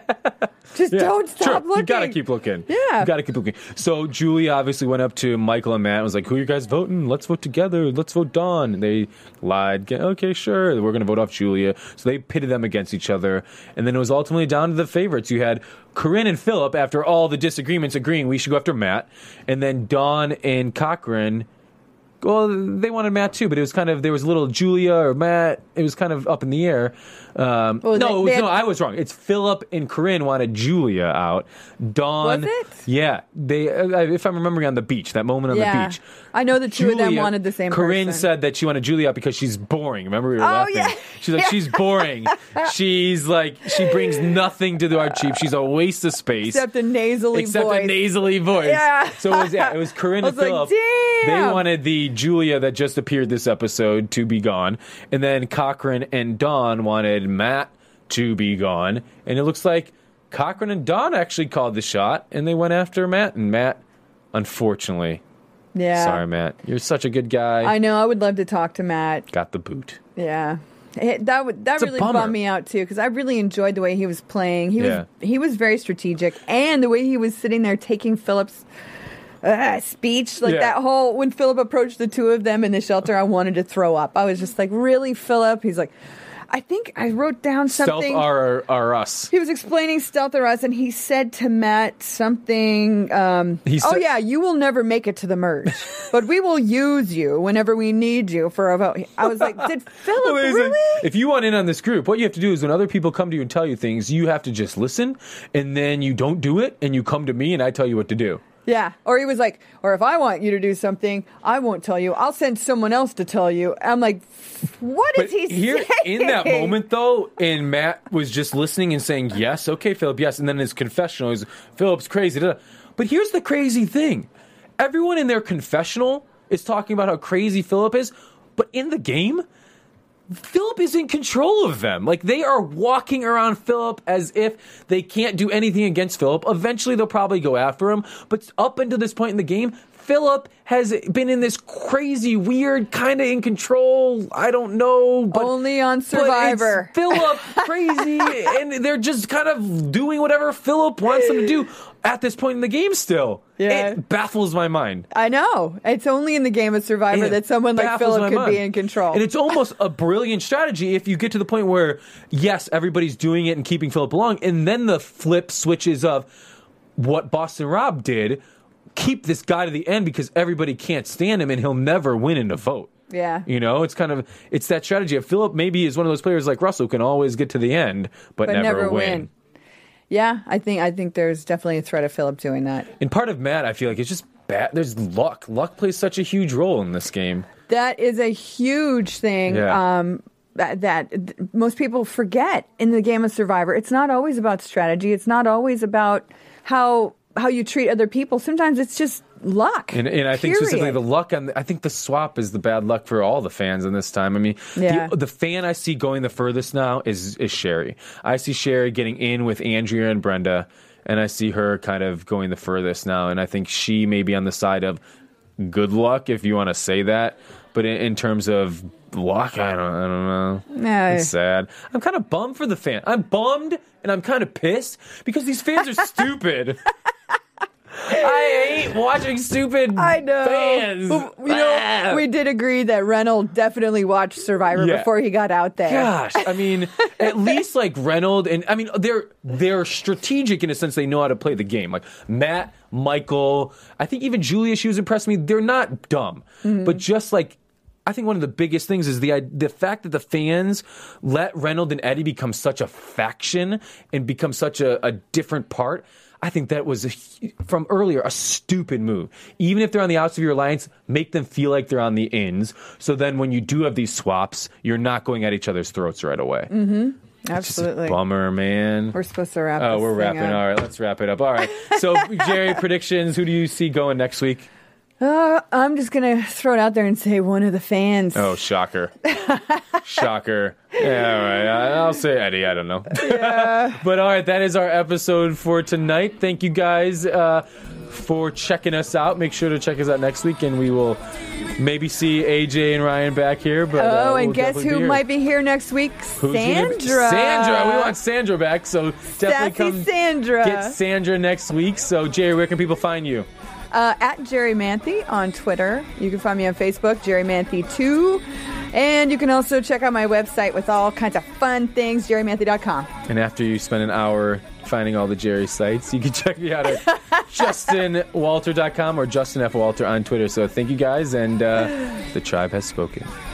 Just Yeah, don't stop sure. looking. You gotta keep looking. Yeah. You gotta keep looking. So Julie obviously went up to Michael and Matt and was like, Who are you guys voting? Let's vote together. Let's vote Dawn. And they lied. Okay, sure. We're gonna vote off Julia. So they pitted them against each other. And then it was ultimately down to the favorites. You had Corinne and Phillip, after all the disagreements, agreeing we should go after Matt. And then Dawn and Cochran well, they wanted Matt too, but it was kind of there was little Julia or Matt. It was kind of up in the air. Um, no, they- was, they had- no, I was wrong. It's Phillip and Corinne wanted Julia out. Dawn, Was it? Yeah, they. Uh, if I'm remembering on the beach, that moment on yeah. the beach. I know the two of them wanted the same Corinne person. said that she wanted Julia out because she's boring. Remember we were Oh, laughing. yeah. She's like she's boring. she's like she brings nothing to the art cheap. She's a waste of space. Except a nasally voice. Except voice. a nasally voice. Yeah. So it was yeah, it was Corinne and like, Phillip. They wanted the Julia that just appeared this episode to be gone, and then Cochran and Dawn wanted Matt to be gone, and it looks like Cochran and Dawn actually called the shot, and they went after Matt, and Matt, unfortunately, yeah. sorry Matt, you're such a good guy. I know. I would love to talk to Matt. Got the boot. Yeah. It, that would that It's really bummed me out too because I really enjoyed the way he was playing. He Yeah. was he was very strategic, and the way he was sitting there taking Phillip's uh, speech, like Yeah. that whole when Phillip approached the two of them in the shelter, I wanted to throw up. I was just like, really, Phillip? He's like, I think I wrote down Stealth something. are are us. he was explaining Stealth R Us, and he said to Matt something. Um, He oh yeah, you will never make it to the merge, but we will use you whenever we need you for a vote. I was like, did Phillip Well, he's like, really? if you want in on this group, what you have to do is when other people come to you and tell you things, you have to just listen, and then you don't do it, and you come to me, and I tell you what to do. Yeah. Or he was like, or if I want you to do something, I won't tell you. I'll send someone else to tell you. I'm like, what is But he here, saying? in that moment, though, and Matt was just listening and saying, "Yes, okay, Phillip, yes," and then his confessional is, "Phillip's crazy." But here's the crazy thing: everyone in their confessional is talking about how crazy Phillip is, but in the game, Phillip is in control of them. Like they are walking around Phillip as if they can't do anything against Phillip. Eventually, they'll probably go after him. But up until this point in the game, Phillip has been in this crazy, weird, kind of in control. I don't know, but Only on Survivor. Phillip crazy, and they're just kind of doing whatever Phillip wants them to do at this point in the game. Still, Yeah. it baffles my mind. I know. It's only in the game of Survivor It that someone like Phillip could mind. be in control. And it's almost a brilliant strategy if you get to the point where, yes, everybody's doing it and keeping Phillip along, and then the flip switches of what Boston Rob did keep this guy to the end because everybody can't stand him and he'll never win in a vote. yeah. You know, it's kind of it's that strategy. If Phillip maybe is one of those players like Russell who can always get to the end but, But never, never win. win. Yeah, I think I think there's definitely a threat of Phillip doing that. And part of Matt, I feel like it's just bad. There's luck. Luck plays such a huge role in this game. That is a huge thing. Yeah. Um, that, that most people forget in the game of Survivor. It's not always about strategy. It's not always about how how you treat other people. Sometimes it's just luck. And, and I think period. specifically the luck on. The, I think the swap is the bad luck for all the fans in this time. I mean, Yeah. the, the fan I see going the furthest now is is Sherri. I see Sherri getting in with Andrea and Brenda, and I see her kind of going the furthest now. And I think she may be on the side of good luck, if you want to say that. But in, in terms of luck, I don't, I don't know. No. It's sad. I'm kind of bummed for the fan. I'm bummed and I'm kind of pissed because these fans are stupid. I hate watching stupid I know. fans. You know, we did agree that Reynolds definitely watched Survivor Yeah. before he got out there. Gosh, I mean, at least like Reynolds and I mean they're they're strategic in a sense they know how to play the game. Like Matt, Michael, I think even Julia, she was impressed me. They're not dumb, mm-hmm. but just like. I think one of the biggest things is the the fact that the fans let Reynolds and Eddie become such a faction and become such a, a different part. I think that was a, from earlier a stupid move. Even if they're on the outs of your alliance, make them feel like they're on the ins. So then when you do have these swaps, you're not going at each other's throats right away. Mm-hmm. Absolutely. bummer, man. We're supposed to wrap Oh, we're wrapping. up. All right, let's wrap it up. All right. So, Jerry, predictions. Who do you see going next week? Uh, I'm just going to throw it out there and say one of the fans. Oh, shocker. shocker. Yeah, all right. I- I'll say Eddie. I don't know. but all right, that is our episode for tonight. Thank you guys. Uh, for checking us out. Make sure to check us out next week, and we will maybe see AJ and Ryan back here. But uh, oh, and we'll guess who here. might be here next week? Who's Sandra. Sandra. We want Sandra back, so definitely Sassy come Sandra. get Sandra next week. So, Jerry, where can people find you? Uh, at Jerry Manthey on Twitter. You can find me on Facebook, Jerry Manthey2. And you can also check out my website with all kinds of fun things, jerrimanthey.com. And after you spend an hour finding all the Jerry sites, you can check me out at justinwalter.com or Justin F. Walter on Twitter. So thank you guys, and uh, the tribe has spoken.